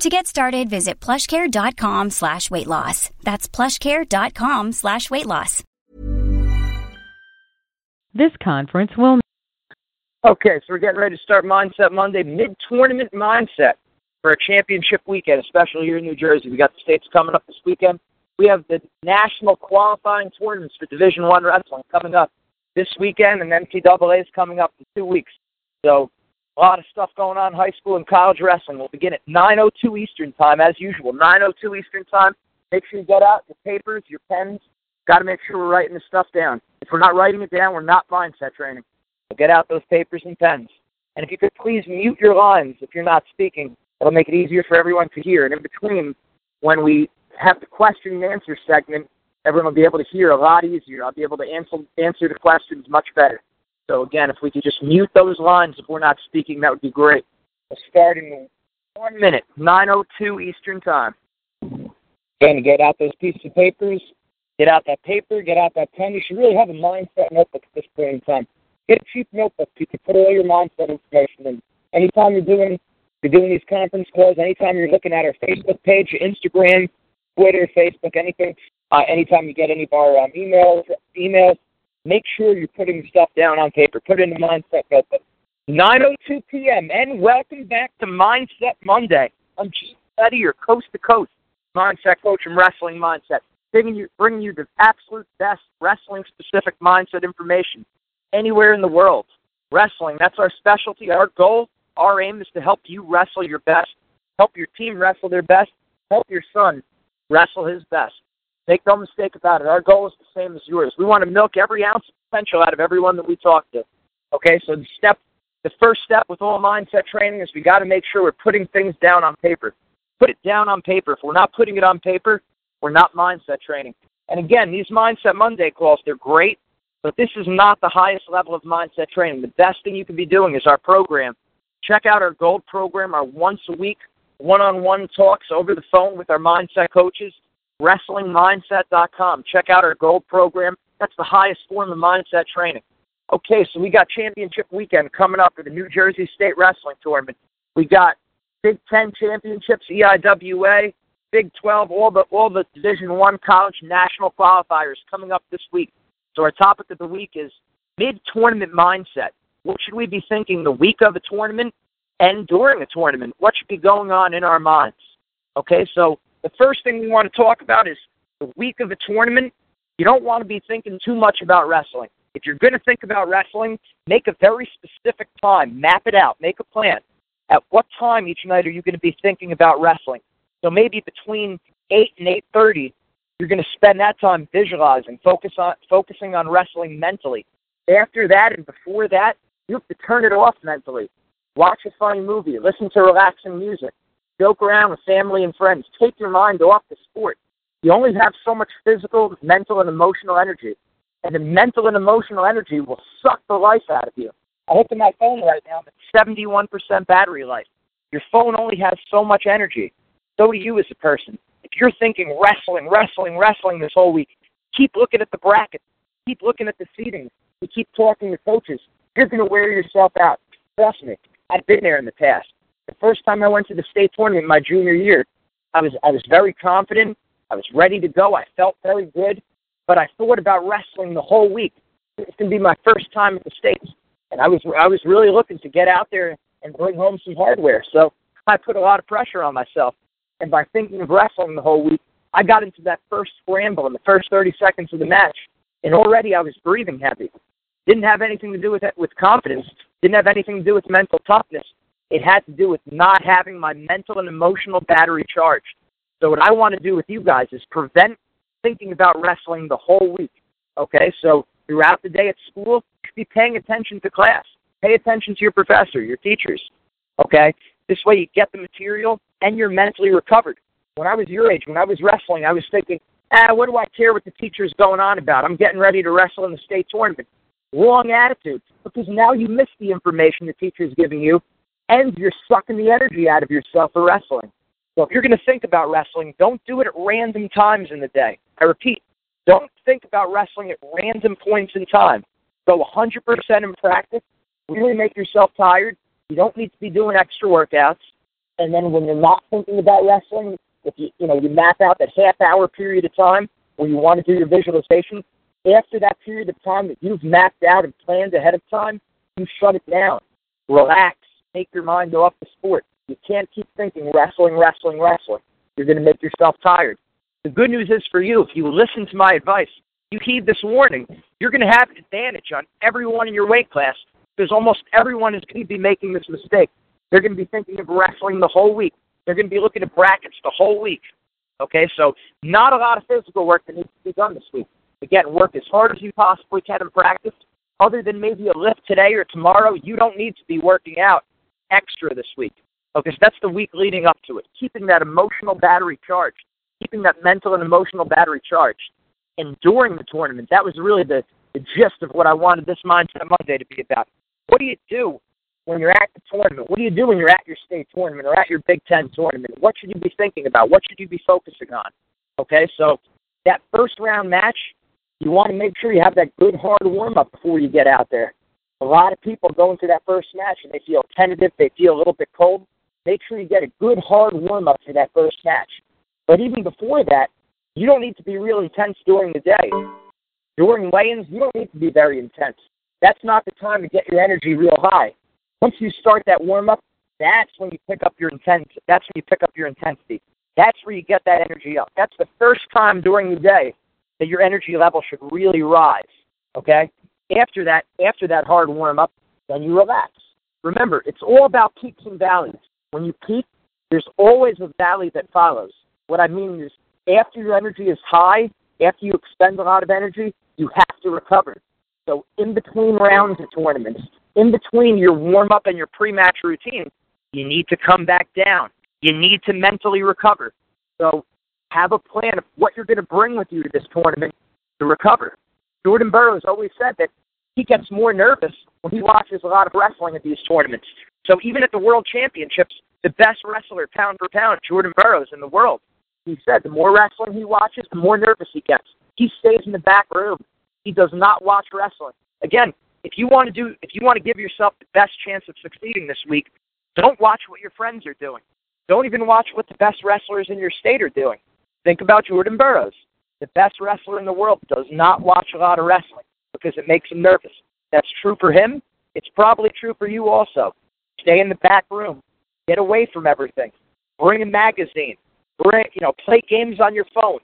To get started, visit plushcare.com slash weight loss. That's plushcare.com slash weight loss. This conference will. Okay, so we're getting ready to start Mindset Monday, mid tournament mindset for a championship weekend, especially here in New Jersey. We got the states coming up this weekend. We have the national qualifying tournaments for Division One wrestling coming up this weekend, and NCAA is coming up in two weeks. So a lot of stuff going on in high school and college wrestling. We'll begin at 9.02 Eastern Time, as usual. 9.02 Eastern Time. Make sure you get out your papers, your pens. Got to make sure we're writing this stuff down. If we're not writing it down, we're not mindset training. So get out those papers and pens. And if you could please mute your lines if you're not speaking, it'll make it easier for everyone to hear. And in between, when we have the question and answer segment, everyone will be able to hear a lot easier. I'll be able to answer answer the questions much better. So again, if we could just mute those lines if we're not speaking, that would be great. We'll start in one minute, 9:02 Eastern Time. Again, get out those pieces of papers, get out that paper, get out that pen. You should really have a mindset notebook at this point in time. Get a cheap notebook. You can put all your mindset information in. Anytime you're doing you're doing these conference calls, anytime you're looking at our Facebook page, Instagram, Twitter, Facebook, anything, uh, anytime you get any of our um, emails, emails, make sure you're putting stuff down on paper. Put in the mindset notebook. 9.02 p.m. and welcome back to Mindset Monday. I'm Gene Zanetti, your coast to coast mindset coach and wrestling mindset, bringing you, bringing you the absolute best wrestling specific mindset information anywhere in the world. Wrestling, that's our specialty. Our goal, our aim is to help you wrestle your best, help your team wrestle their best, help your son wrestle his best. Make no mistake about it. Our goal is the same as yours. We want to milk every ounce of potential out of everyone that we talk to. Okay, so the step, the first step with all mindset training is we got to make sure we're putting things down on paper. Put it down on paper. If we're not putting it on paper, we're not mindset training. And again, these Mindset Monday calls, they're great, but this is not the highest level of mindset training. The best thing you can be doing is our program. Check out our gold program, our once a week one on one talks over the phone with our mindset coaches wrestlingmindset.com. Check out our gold program. That's the highest form of mindset training. Okay, so we got championship weekend coming up for the New Jersey State Wrestling Tournament. We got Big Ten championships, EIWA, Big Twelve, all the all the Division One college national qualifiers coming up this week. So our topic of the week is mid tournament mindset. What should we be thinking the week of a tournament and during a tournament? What should be going on in our minds? Okay, so the first thing we want to talk about is the week of a tournament. You don't want to be thinking too much about wrestling. If you're going to think about wrestling, make a very specific time. Map it out. Make a plan. At what time each night are you going to be thinking about wrestling? So maybe between 8 and 8.30, you're going to spend that time visualizing, focus on, focusing on wrestling mentally. After that and before that, you have to turn it off mentally. Watch a funny movie. Listen to relaxing music joke around with family and friends. Take your mind off the sport. You only have so much physical, mental, and emotional energy. And the mental and emotional energy will suck the life out of you. I look at my phone right now, it's 71% battery life. Your phone only has so much energy. So do you as a person. If you're thinking wrestling, wrestling, wrestling this whole week, keep looking at the brackets. Keep looking at the seedings. You keep talking to coaches. You're going to wear yourself out. Trust me. I've been there in the past. The first time I went to the state tournament my junior year, I was I was very confident. I was ready to go. I felt very good, but I thought about wrestling the whole week. It's to be my first time at the states, and I was I was really looking to get out there and bring home some hardware. So I put a lot of pressure on myself, and by thinking of wrestling the whole week, I got into that first scramble in the first 30 seconds of the match, and already I was breathing heavy. Didn't have anything to do with with confidence. Didn't have anything to do with mental toughness. It had to do with not having my mental and emotional battery charged. So what I want to do with you guys is prevent thinking about wrestling the whole week. Okay, so throughout the day at school, be paying attention to class. Pay attention to your professor, your teachers. Okay, this way you get the material and you're mentally recovered. When I was your age, when I was wrestling, I was thinking, ah, what do I care what the teacher's going on about? I'm getting ready to wrestle in the state tournament. Wrong attitude, because now you miss the information the teacher's giving you, and you're sucking the energy out of yourself for wrestling. So if you're going to think about wrestling, don't do it at random times in the day. I repeat, don't think about wrestling at random points in time. Go 100% in practice. Really make yourself tired. You don't need to be doing extra workouts. And then when you're not thinking about wrestling, if you you know you map out that half hour period of time where you want to do your visualization, after that period of time that you've mapped out and planned ahead of time, you shut it down. Relax. Take your mind off the sport. You can't keep thinking wrestling, wrestling, wrestling. You're going to make yourself tired. The good news is for you, if you listen to my advice, you heed this warning, you're going to have an advantage on everyone in your weight class because almost everyone is going to be making this mistake. They're going to be thinking of wrestling the whole week. They're going to be looking at brackets the whole week. Okay, so not a lot of physical work that needs to be done this week. Again, work as hard as you possibly can in practice. Other than maybe a lift today or tomorrow, you don't need to be working out extra this week. Okay, so that's the week leading up to it. Keeping that emotional battery charged, keeping that mental and emotional battery charged. And during the tournament, that was really the, the gist of what I wanted this Mindset Monday to be about. What do you do when you're at the tournament? What do you do when you're at your state tournament or at your Big Ten tournament? What should you be thinking about? What should you be focusing on? Okay, so that first round match, you want to make sure you have that good hard warm up before you get out there. A lot of people go into that first match and they feel tentative, they feel a little bit cold. Make sure you get a good hard warm up for that first match. But even before that, you don't need to be real intense during the day. During weigh-ins, you don't need to be very intense. That's not the time to get your energy real high. Once you start that warm up, that's when you pick up your intensity. That's when you pick up your intensity. That's where you get that energy up. That's the first time during the day that your energy level should really rise. Okay? After that, after that hard warm up, then you relax. Remember, it's all about peaks and valleys. When you peak, there's always a valley that follows. What I mean is, after your energy is high, after you expend a lot of energy, you have to recover. So, in between rounds of tournaments, in between your warm up and your pre match routine, you need to come back down. You need to mentally recover. So, have a plan of what you're going to bring with you to this tournament to recover. Jordan Burroughs always said that he gets more nervous when he watches a lot of wrestling at these tournaments. So even at the World Championships, the best wrestler pound for pound, Jordan Burroughs in the world, he said the more wrestling he watches, the more nervous he gets. He stays in the back room. He does not watch wrestling. Again, if you want to do if you want to give yourself the best chance of succeeding this week, don't watch what your friends are doing. Don't even watch what the best wrestlers in your state are doing. Think about Jordan Burroughs. The best wrestler in the world does not watch a lot of wrestling because it makes him nervous. That's true for him. It's probably true for you also. Stay in the back room. Get away from everything. Bring a magazine. Bring, you know, play games on your phone.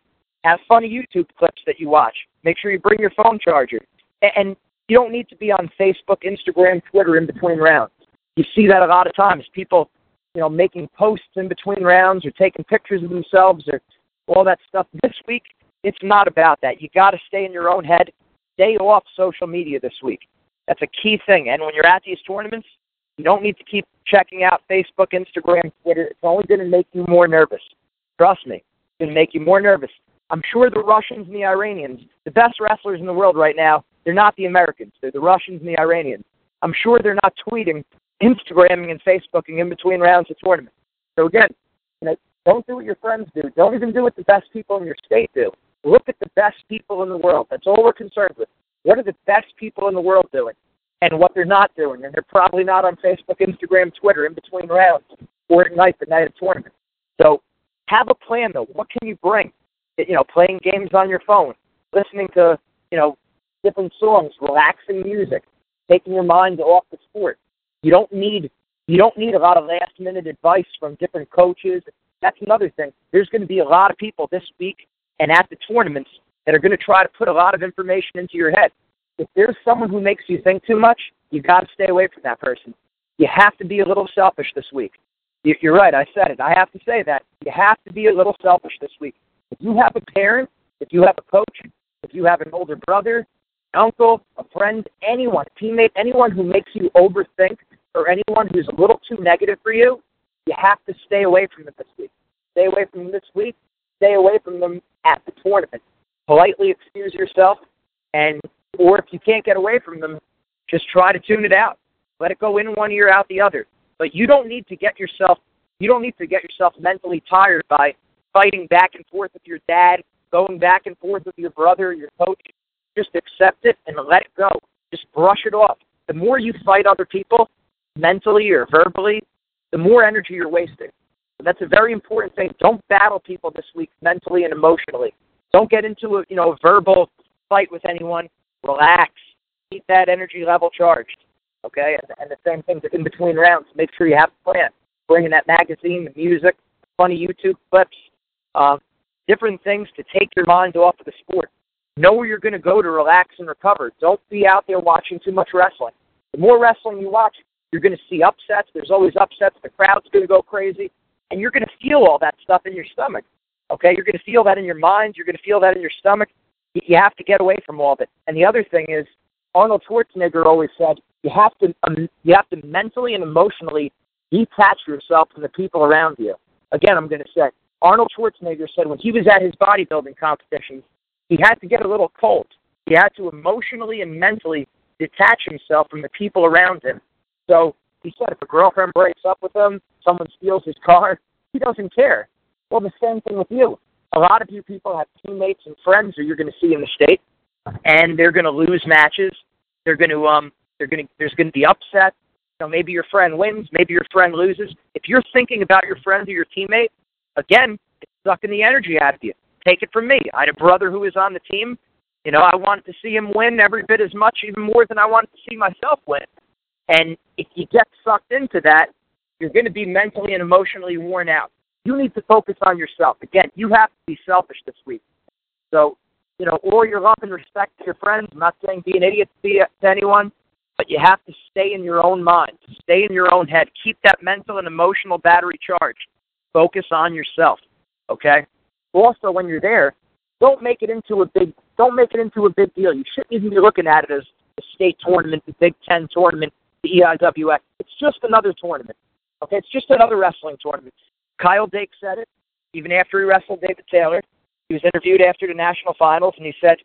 Have funny YouTube clips that you watch. Make sure you bring your phone charger. And you don't need to be on Facebook, Instagram, Twitter in between rounds. You see that a lot of times. People, you know, making posts in between rounds or taking pictures of themselves or all that stuff. This week, it's not about that. You got to stay in your own head. Stay off social media this week. That's a key thing. And when you're at these tournaments, you don't need to keep checking out Facebook, Instagram, Twitter. It's only going to make you more nervous. Trust me, it's going to make you more nervous. I'm sure the Russians and the Iranians, the best wrestlers in the world right now, they're not the Americans. They're the Russians and the Iranians. I'm sure they're not tweeting, Instagramming, and Facebooking in between rounds of tournaments. So again, you know, don't do what your friends do. Don't even do what the best people in your state do. Look at the best people in the world. That's all we're concerned with. What are the best people in the world doing? and what they're not doing. And they're probably not on Facebook, Instagram, Twitter in between rounds or at night, the night of tournament. So have a plan though. What can you bring? You know, playing games on your phone, listening to, you know, different songs, relaxing music, taking your mind off the sport. You don't need you don't need a lot of last minute advice from different coaches. That's another thing. There's going to be a lot of people this week and at the tournaments that are going to try to put a lot of information into your head. If there's someone who makes you think too much, you got to stay away from that person. You have to be a little selfish this week. You're right. I said it. I have to say that. You have to be a little selfish this week. If you have a parent, if you have a coach, if you have an older brother, uncle, a friend, anyone, teammate, anyone who makes you overthink or anyone who's a little too negative for you, you have to stay away from them this week. Stay away from them this week. Stay away from them at the tournament. Politely excuse yourself, and or if you can't get away from them, just try to tune it out. Let it go in one ear, out the other. But you don't need to get yourself you don't need to get yourself mentally tired by fighting back and forth with your dad, going back and forth with your brother, your coach. Just accept it and let it go. Just brush it off. The more you fight other people, mentally or verbally, the more energy you're wasting. That's a very important thing. Don't battle people this week mentally and emotionally. Don't get into a you know a verbal fight with anyone. Relax. Keep that energy level charged. Okay, and, and the same thing in between rounds. Make sure you have a plan. Bring in that magazine, the music, funny YouTube clips, uh, different things to take your mind off of the sport. Know where you're going to go to relax and recover. Don't be out there watching too much wrestling. The more wrestling you watch, you're going to see upsets. There's always upsets. The crowd's going to go crazy, and you're going to feel all that stuff in your stomach. Okay, you're going to feel that in your mind. You're going to feel that in your stomach. You have to get away from all of it. And the other thing is, Arnold Schwarzenegger always said, you have to um, you have to mentally and emotionally detach yourself from the people around you. Again, I'm going to say, Arnold Schwarzenegger said when he was at his bodybuilding competition, he had to get a little cold. He had to emotionally and mentally detach himself from the people around him. So he said if a girlfriend breaks up with him, someone steals his car, he doesn't care. Well, the same thing with you. A lot of you people have teammates and friends who you're going to see in the state, and they're going to lose matches. They're going to um, they're going to there's going to be upset. You know, maybe your friend wins, maybe your friend loses. If you're thinking about your friend or your teammate, again, it's sucking the energy out of you. Take it from me. I had a brother who was on the team. You know, I wanted to see him win every bit as much, even more than I wanted to see myself win. And if you get sucked into that, you're going to be mentally and emotionally worn out. You need to focus on yourself. Again, you have to be selfish this week. So, you know, all your love and respect to your friends. I'm not saying be an idiot to anyone, but you have to stay in your own mind, stay in your own head. Keep that mental and emotional battery charged. Focus on yourself. Okay. Also, when you're there, don't make it into a big don't make it into a big deal. You shouldn't even be looking at it as a state tournament, the Big Ten tournament, the EIWA. It's just another tournament. Okay, it's just another wrestling tournament. Kyle Dake said it even after he wrestled David Taylor. He was interviewed after the national finals, and he said,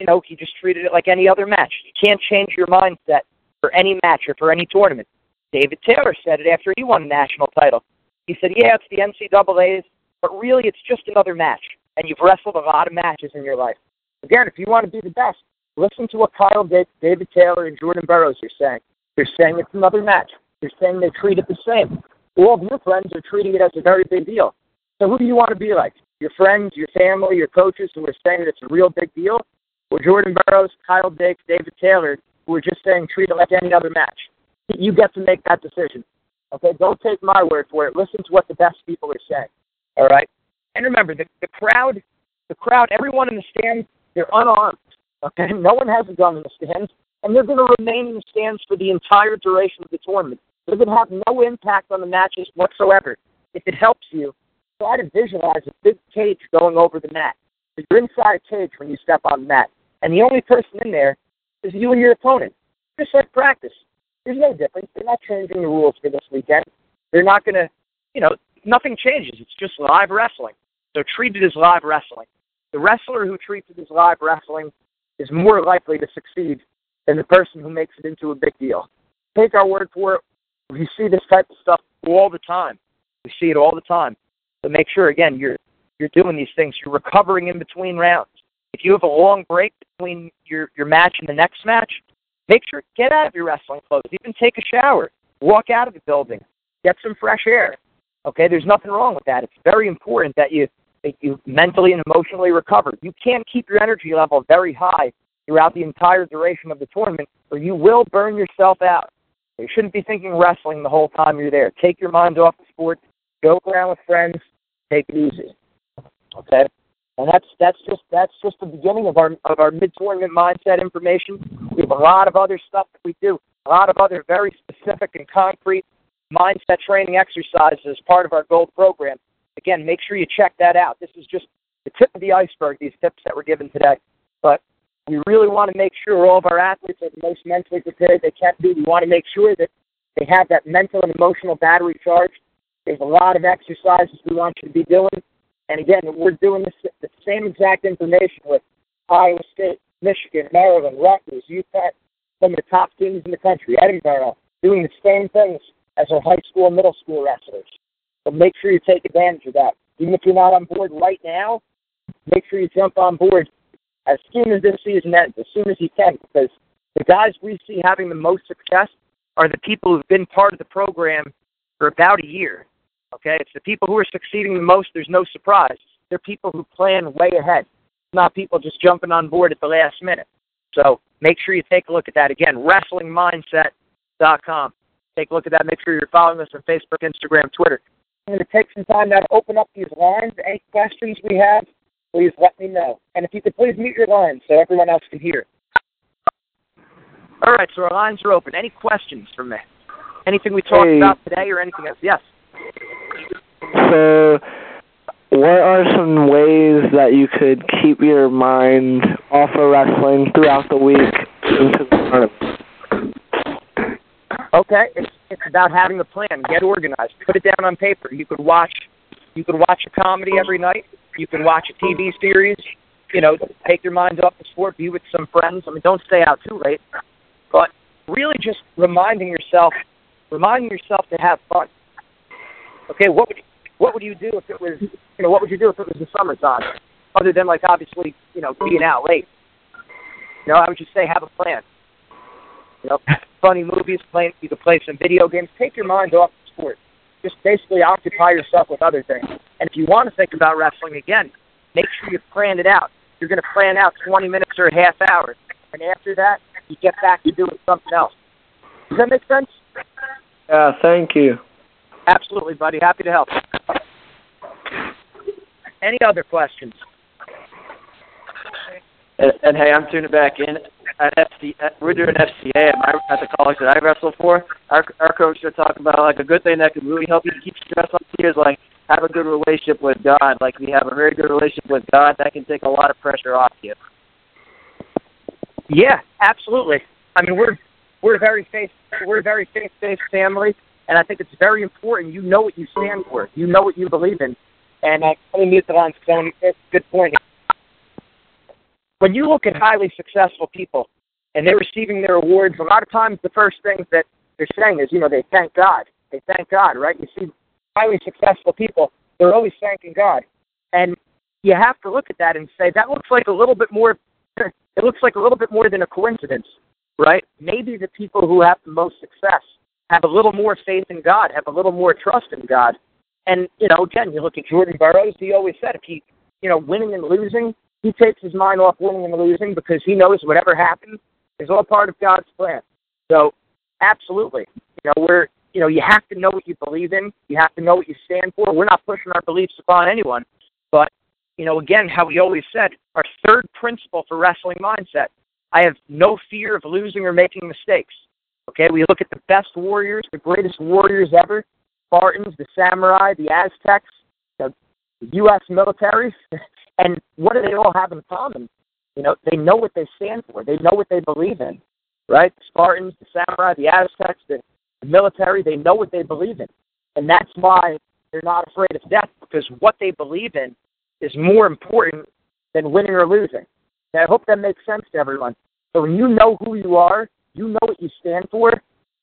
you know, he just treated it like any other match. You can't change your mindset for any match or for any tournament. David Taylor said it after he won the national title. He said, yeah, it's the NCAA's, but really it's just another match. And you've wrestled a lot of matches in your life. Again, if you want to be the best, listen to what Kyle David Taylor and Jordan Burroughs are saying. They're saying it's another match. They're saying they treat it the same. All of your friends are treating it as a very big deal. So who do you want to be like? Your friends, your family, your coaches who are saying it's a real big deal? Or Jordan Burroughs, Kyle Dake, David Taylor, who are just saying treat it like any other match? You get to make that decision. Okay, don't take my word for it. Listen to what the best people are saying. All right? And remember, the, the crowd, the crowd, everyone in the stands, they're unarmed. Okay? No one has a gun in the stands, and they're going to remain in the stands for the entire duration of the tournament. They're going to have no impact on the matches whatsoever. If it helps you, try to visualize a big cage going over the mat. You're inside a cage when you step on the mat, and the only person in there is you and your opponent. Just like practice. There's no difference. They're not changing the rules for this weekend. They're not going to, you know, nothing changes. It's just live wrestling. So treat it as live wrestling. The wrestler who treats it as live wrestling is more likely to succeed than the person who makes it into a big deal. Take our word for it. We see this type of stuff all the time. We see it all the time. So make sure again you're you're doing these things. You're recovering in between rounds. If you have a long break between your your match and the next match, make sure get out of your wrestling clothes. Even take a shower. Walk out of the building. Get some fresh air. Okay, there's nothing wrong with that. It's very important that you that you mentally and emotionally recover. You can't keep your energy level very high throughout the entire duration of the tournament, or you will burn yourself out. You shouldn't be thinking wrestling the whole time you're there. Take your mind off the sport. Joke around with friends. Take it easy. Okay, and that's that's just that's just the beginning of our of our mid tournament mindset information. We have a lot of other stuff that we do, a lot of other very specific and concrete mindset training exercises as part of our gold program. Again, make sure you check that out. This is just the tip of the iceberg, these tips that we're given today. But we really want to make sure all of our athletes are the most mentally prepared they can be. We want to make sure that they have that mental and emotional battery charged. There's a lot of exercises we want you to be doing. And again, we're doing this, the same exact information with Iowa State, Michigan, Maryland, Rutgers, UTEP, some of the top teams in the country, Edinboro, doing the same things as our high school and middle school wrestlers. So make sure you take advantage of that. Even if you're not on board right now, make sure you jump on board as soon as this season ends, as soon as you can, because the guys we see having the most success are the people who've been part of the program for about a year. Okay, it's the people who are succeeding the most. There's no surprise. They're people who plan way ahead, not people just jumping on board at the last minute. So make sure you take a look at that again. WrestlingMindset.com. Take a look at that. Make sure you're following us on Facebook, Instagram, Twitter. I'm going to take some time now to open up these lines. Any questions we have, please let me know. And if you could please mute your lines so everyone else can hear. All right, so our lines are open. Any questions from me? Anything we talked hey. about today or anything else? Yes. So, what are some ways that you could keep your mind off of wrestling throughout the week into the tournament? Okay, it's it's about having a plan. Get organized. Put it down on paper. You could watch you could watch a comedy every night. You can watch a TV series. You know, take your mind off the sport. Be with some friends. I mean, don't stay out too late. But really, just reminding yourself, reminding yourself to have fun. Okay, what would what would you do if it was you know what would you do if it was the summertime, other than like obviously you know being out late. You know, I would just say have a plan. You know, funny movies, playing you could play some video games. Take your mind off the sport. Just basically occupy yourself with other things. And if you want to think about wrestling again, make sure you plan it out. You're going to plan out 20 minutes or a half hour, and after that, you get back to doing something else. Does that make sense? Yeah, thank you. Absolutely, buddy. Happy to help. Any other questions? And, and hey, I'm tuning back in at FC. At, we're doing FCA at, my, at the college that I wrestle for. Our our coach should talk about like a good thing that could really help you keep stress on you is like have a good relationship with God. Like you have a very good relationship with God, that can take a lot of pressure off you. Yeah, absolutely. I mean, we're we're a very faith we're a very faith based family, and I think it's very important. You know what you stand for. You know what you believe in. And uh, let me mute the lines. That's a good point. When you look at highly successful people and they're receiving their awards, a lot of times the first things that they're saying is, you know, they thank God. They thank God, right? You see highly successful people, they're always thanking God. And you have to look at that and say, that looks like a little bit more it looks like a little bit more than a coincidence, right? Maybe the people who have the most success have a little more faith in God, have a little more trust in God. And, you know, again, you look at Jordan Burroughs, he always said if he, you know, winning and losing, he takes his mind off winning and losing because he knows whatever happens is all part of God's plan. So, absolutely. You know, we're, you know, you have to know what you believe in. You have to know what you stand for. We're not pushing our beliefs upon anyone. But, you know, again, how we always said, our third principle for wrestling mindset I have no fear of losing or making mistakes. Okay, we look at the best warriors, the greatest warriors ever, Spartans, the samurai, the Aztecs, the U.S. military, and what do they all have in common? You know, they know what they stand for. They know what they believe in, right? The Spartans, the samurai, the Aztecs, the, the military, they know what they believe in. And that's why they're not afraid of death, because what they believe in is more important than winning or losing. And I hope that makes sense to everyone. So when you know who you are, you know what you stand for,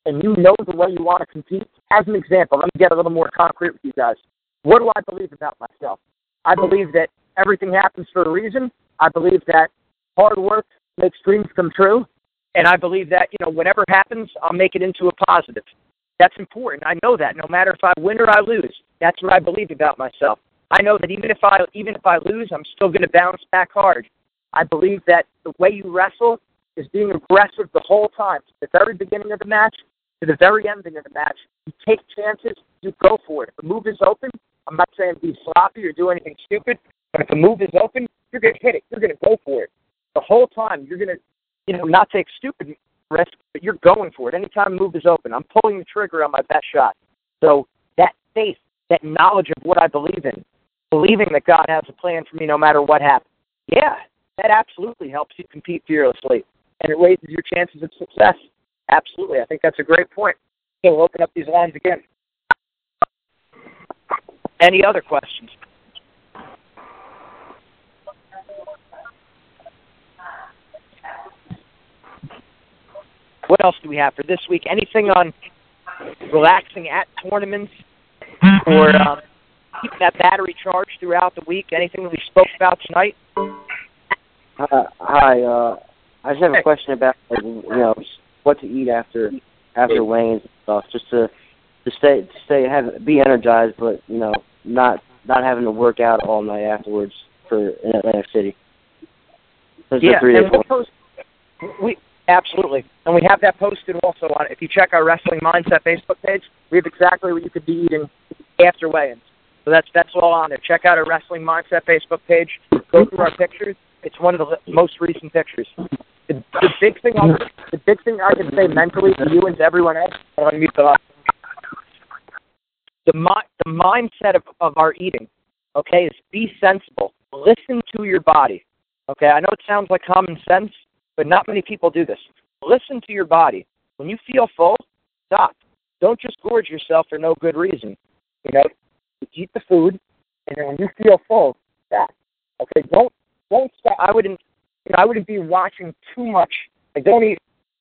and you know the way you want to compete. As an example, let me get a little more concrete with you guys. What do I believe about myself? I believe that everything happens for a reason. I believe that hard work makes dreams come true. And I believe that, you know, whatever happens, I'll make it into a positive. That's important. I know that no matter if I win or I lose. That's what I believe about myself. I know that even if I even if I lose, I'm still going to bounce back hard. I believe that the way you wrestle is being aggressive the whole time, from the very beginning of the match to the very ending of the match. You take chances, you go for it. The move is open, I'm not saying be sloppy or do anything stupid, but if the move is open, you're going to hit it. You're going to go for it. The whole time, you're going to, you know, not take stupid risks, but you're going for it. Anytime move is open, I'm pulling the trigger on my best shot. So that faith, that knowledge of what I believe in, believing that God has a plan for me no matter what happens, yeah, that absolutely helps you compete fearlessly. And it raises your chances of success. Absolutely. I think that's a great point. So we'll open up these lines again. Any other questions? What else do we have for this week? Anything on relaxing at tournaments or um, keeping that battery charged throughout the week? Anything that we spoke about tonight? Uh, hi, uh, I just have a question about like, you know what to eat after after weigh-ins and stuff, just to to stay to stay have be energized, but you know not not having to work out all night afterwards for in Atlantic City. There's yeah, and we'll post, we absolutely, and we have that posted also on. If you check our Wrestling Mindset Facebook page, we have exactly what you could be eating after weigh-ins. So that's that's all on there. Check out our Wrestling Mindset Facebook page. Go through our pictures. It's one of the most recent pictures. The, the big thing, I'll, the big thing I can say mentally to you and to everyone else, I'm gonna mute the line. The mi- the mindset of, of our eating, okay, is be sensible. Listen to your body. Okay, I know it sounds like common sense, but not many people do this. Listen to your body. When you feel full, stop. Don't just gorge yourself for no good reason. You know, eat the food, and then when you feel full, stop. Okay, don't don't stop. I wouldn't. You know, I wouldn't be watching too much. Like, don't eat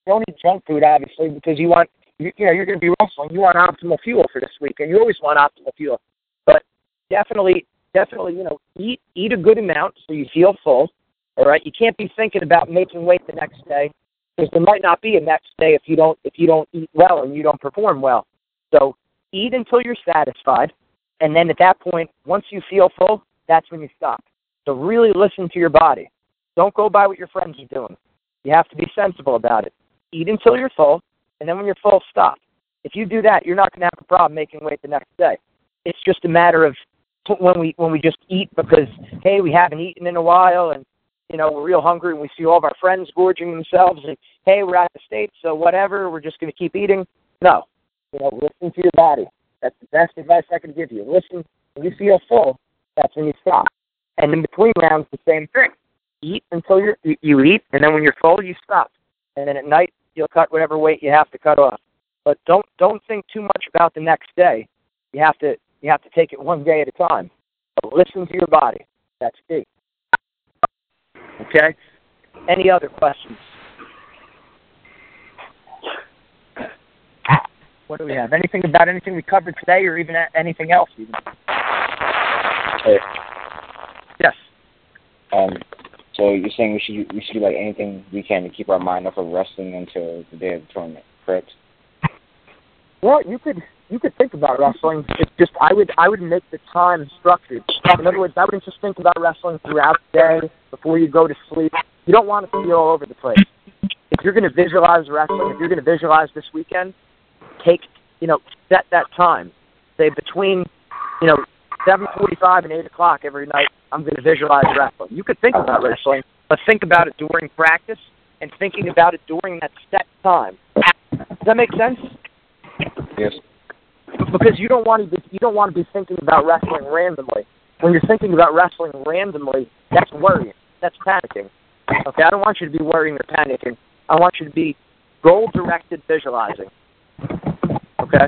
don't eat junk food, obviously, because you want you, you know you're going to be wrestling. You want optimal fuel for this week, and you always want optimal fuel. But definitely, definitely, you know, eat eat a good amount so you feel full. All right, you can't be thinking about making weight the next day because there might not be a next day if you don't if you don't eat well and you don't perform well. So eat until you're satisfied, and then at that point, once you feel full, that's when you stop. So really listen to your body. Don't go by what your friends are doing. You have to be sensible about it. Eat until you're full, and then when you're full, stop. If you do that, you're not going to have a problem making weight the next day. It's just a matter of when we when we just eat because hey, we haven't eaten in a while, and you know we're real hungry, and we see all of our friends gorging themselves, and hey, we're at the states, so whatever, we're just going to keep eating. No, you know, listen to your body. That's the best advice I can give you. Listen when you feel full. That's when you stop. And in between rounds, the same thing. Eat until you're, you you eat, and then when you're full, you stop. And then at night, you'll cut whatever weight you have to cut off. But don't don't think too much about the next day. You have to you have to take it one day at a time. But listen to your body. That's key. Okay. Any other questions? What do we have? Anything about anything we covered today, or even anything else? Even? Hey, Yes. um, so you're saying we should we should do like anything we can to keep our mind off of wrestling until the day of the tournament, correct? Well, you could you could think about wrestling. It's just I would I would make the time structured. In other words, I wouldn't just think about wrestling throughout the day before you go to sleep. You don't want to be all over the place. If you're going to visualize wrestling, if you're going to visualize this weekend, take you know set that time. Say between you know seven forty-five and eight o'clock every night. I'm going to visualize wrestling. You could think about wrestling, but think about it during practice and thinking about it during that set time. Does that make sense? Yes. because you don't want to be you don't want to be thinking about wrestling randomly. When you're thinking about wrestling randomly, that's worrying. That's panicking. Okay, I don't want you to be worrying or panicking. I want you to be goal directed visualizing. Okay?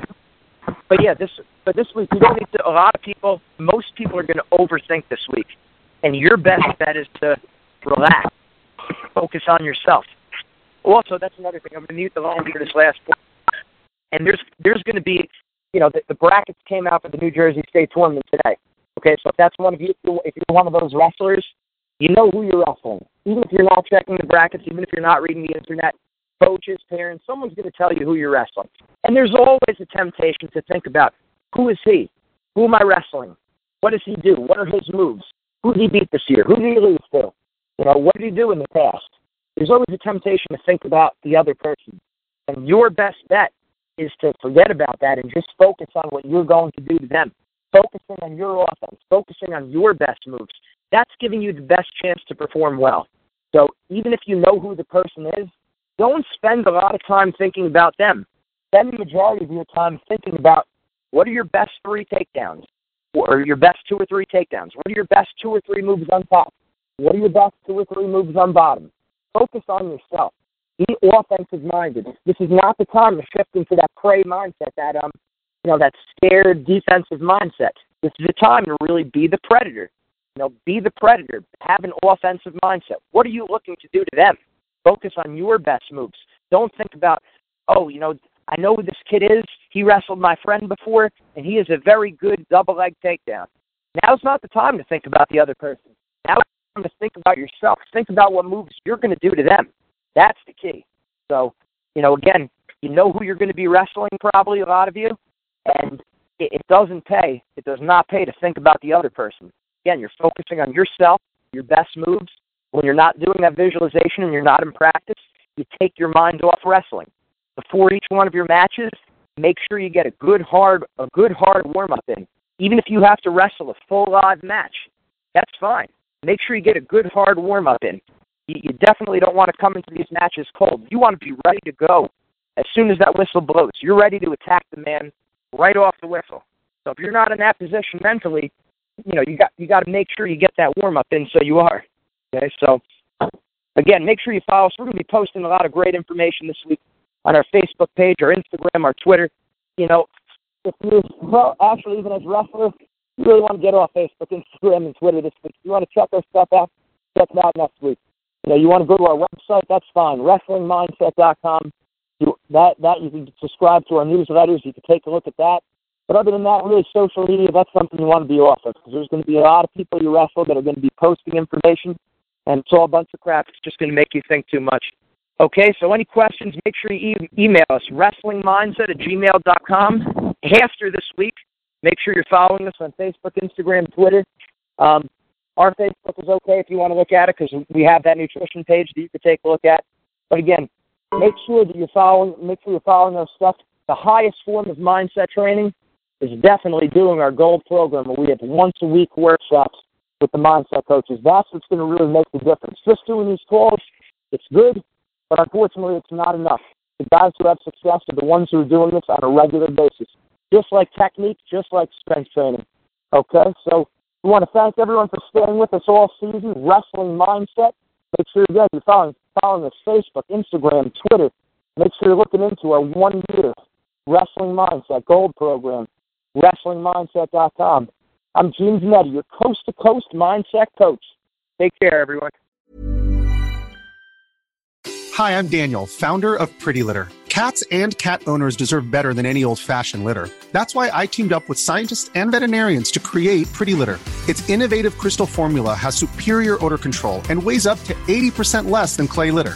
But yeah, this but this week you don't need to a lot of people most people are gonna overthink this week. And your best bet is to relax. Focus on yourself. Also, that's another thing. I'm gonna mute the line for this last point and there's there's going to be, you know, the, the brackets came out for the New Jersey State tournament today. Okay, so if that's one of you, if you're one of those wrestlers, you know who you're wrestling. Even if you're not checking the brackets, even if you're not reading the internet, coaches, parents, someone's going to tell you who you're wrestling. And there's always a temptation to think about who is he? Who am I wrestling? What does he do? What are his moves? Who did he beat this year? Who did he lose to? You know, what did he do in the past? There's always a temptation to think about the other person. And your best bet is to forget about that and just focus on what you're going to do to them. Focusing on your offense, focusing on your best moves. That's giving you the best chance to perform well. So even if you know who the person is, don't spend a lot of time thinking about them. Spend the majority of your time thinking about what are your best three takedowns, or your best two or three takedowns. What are your best two or three moves on top? What are your best two or three moves on bottom? Focus on yourself. Be offensive minded. This is not the time to shift into that prey mindset, that um, you know, that scared defensive mindset. This is the time to really be the predator. You know, be the predator. Have an offensive mindset. What are you looking to do to them? Focus on your best moves. Don't think about, oh, you know, I know who this kid is. He wrestled my friend before, and he is a very good double leg takedown. Now's not the time to think about the other person. Now it's time to think about yourself. Think about what moves you're going to do to them. That's the key. So, you know, again, you know who you're going to be wrestling, probably a lot of you, and it, it doesn't pay. It does not pay to think about the other person. Again, you're focusing on yourself, your best moves. When you're not doing that visualization and you're not in practice, you take your mind off wrestling. Before each one of your matches, make sure you get a good hard a good hard warm up in. Even if you have to wrestle a full live match, that's fine. Make sure you get a good hard warm up in. You, you definitely don't want to come into these matches cold. You want to be ready to go as soon as that whistle blows. You're ready to attack the man right off the whistle. So if you're not in that position mentally, you know you got you got to make sure you get that warm up in so you are. Okay, so again, make sure you follow us. We're going to be posting a lot of great information this week on our Facebook page, our Instagram, our Twitter. You know, if you well, actually even as wrestlers, you really want to get off Facebook, Instagram, and Twitter this week. You want to check our stuff out, check it out next week. You know, you want to go to our website, that's fine. WrestlingMindset.com. You, that that you can subscribe to our newsletters. You can take a look at that. But other than that, really, social media, that's something you want to be off of because there's going to be a lot of people you wrestle that are going to be posting information, and it's all a bunch of crap. It's just going to make you think too much. Okay, so any questions, make sure you e- email us, wrestlingmindset at gmail.com. After this week, make sure you're following us on Facebook, Instagram, Twitter. Um, our Facebook is okay if you want to look at it because we have that nutrition page that you could take a look at. But again, make sure that you're following, make sure you're following our stuff. The highest form of mindset training is definitely doing our gold program where we have once a week workshops with the mindset coaches. That's what's going to really make the difference. Just doing these calls, it's good, but unfortunately, it's not enough. The guys who have success are the ones who are doing this on a regular basis, just like technique, just like strength training. Okay, so we want to thank everyone for staying with us all season. Wrestling Mindset. Make sure again you're following following us Facebook, Instagram, Twitter. Make sure you're looking into our one year Wrestling Mindset Gold Program. WrestlingMindset.com. I'm Gene Zanetti, your coast to coast mindset coach. Take care, everyone. Hi, I'm Daniel, founder of Pretty Litter. Cats and cat owners deserve better than any old fashioned litter. That's why I teamed up with scientists and veterinarians to create Pretty Litter. Its innovative crystal formula has superior odor control and weighs up to 80% less than clay litter.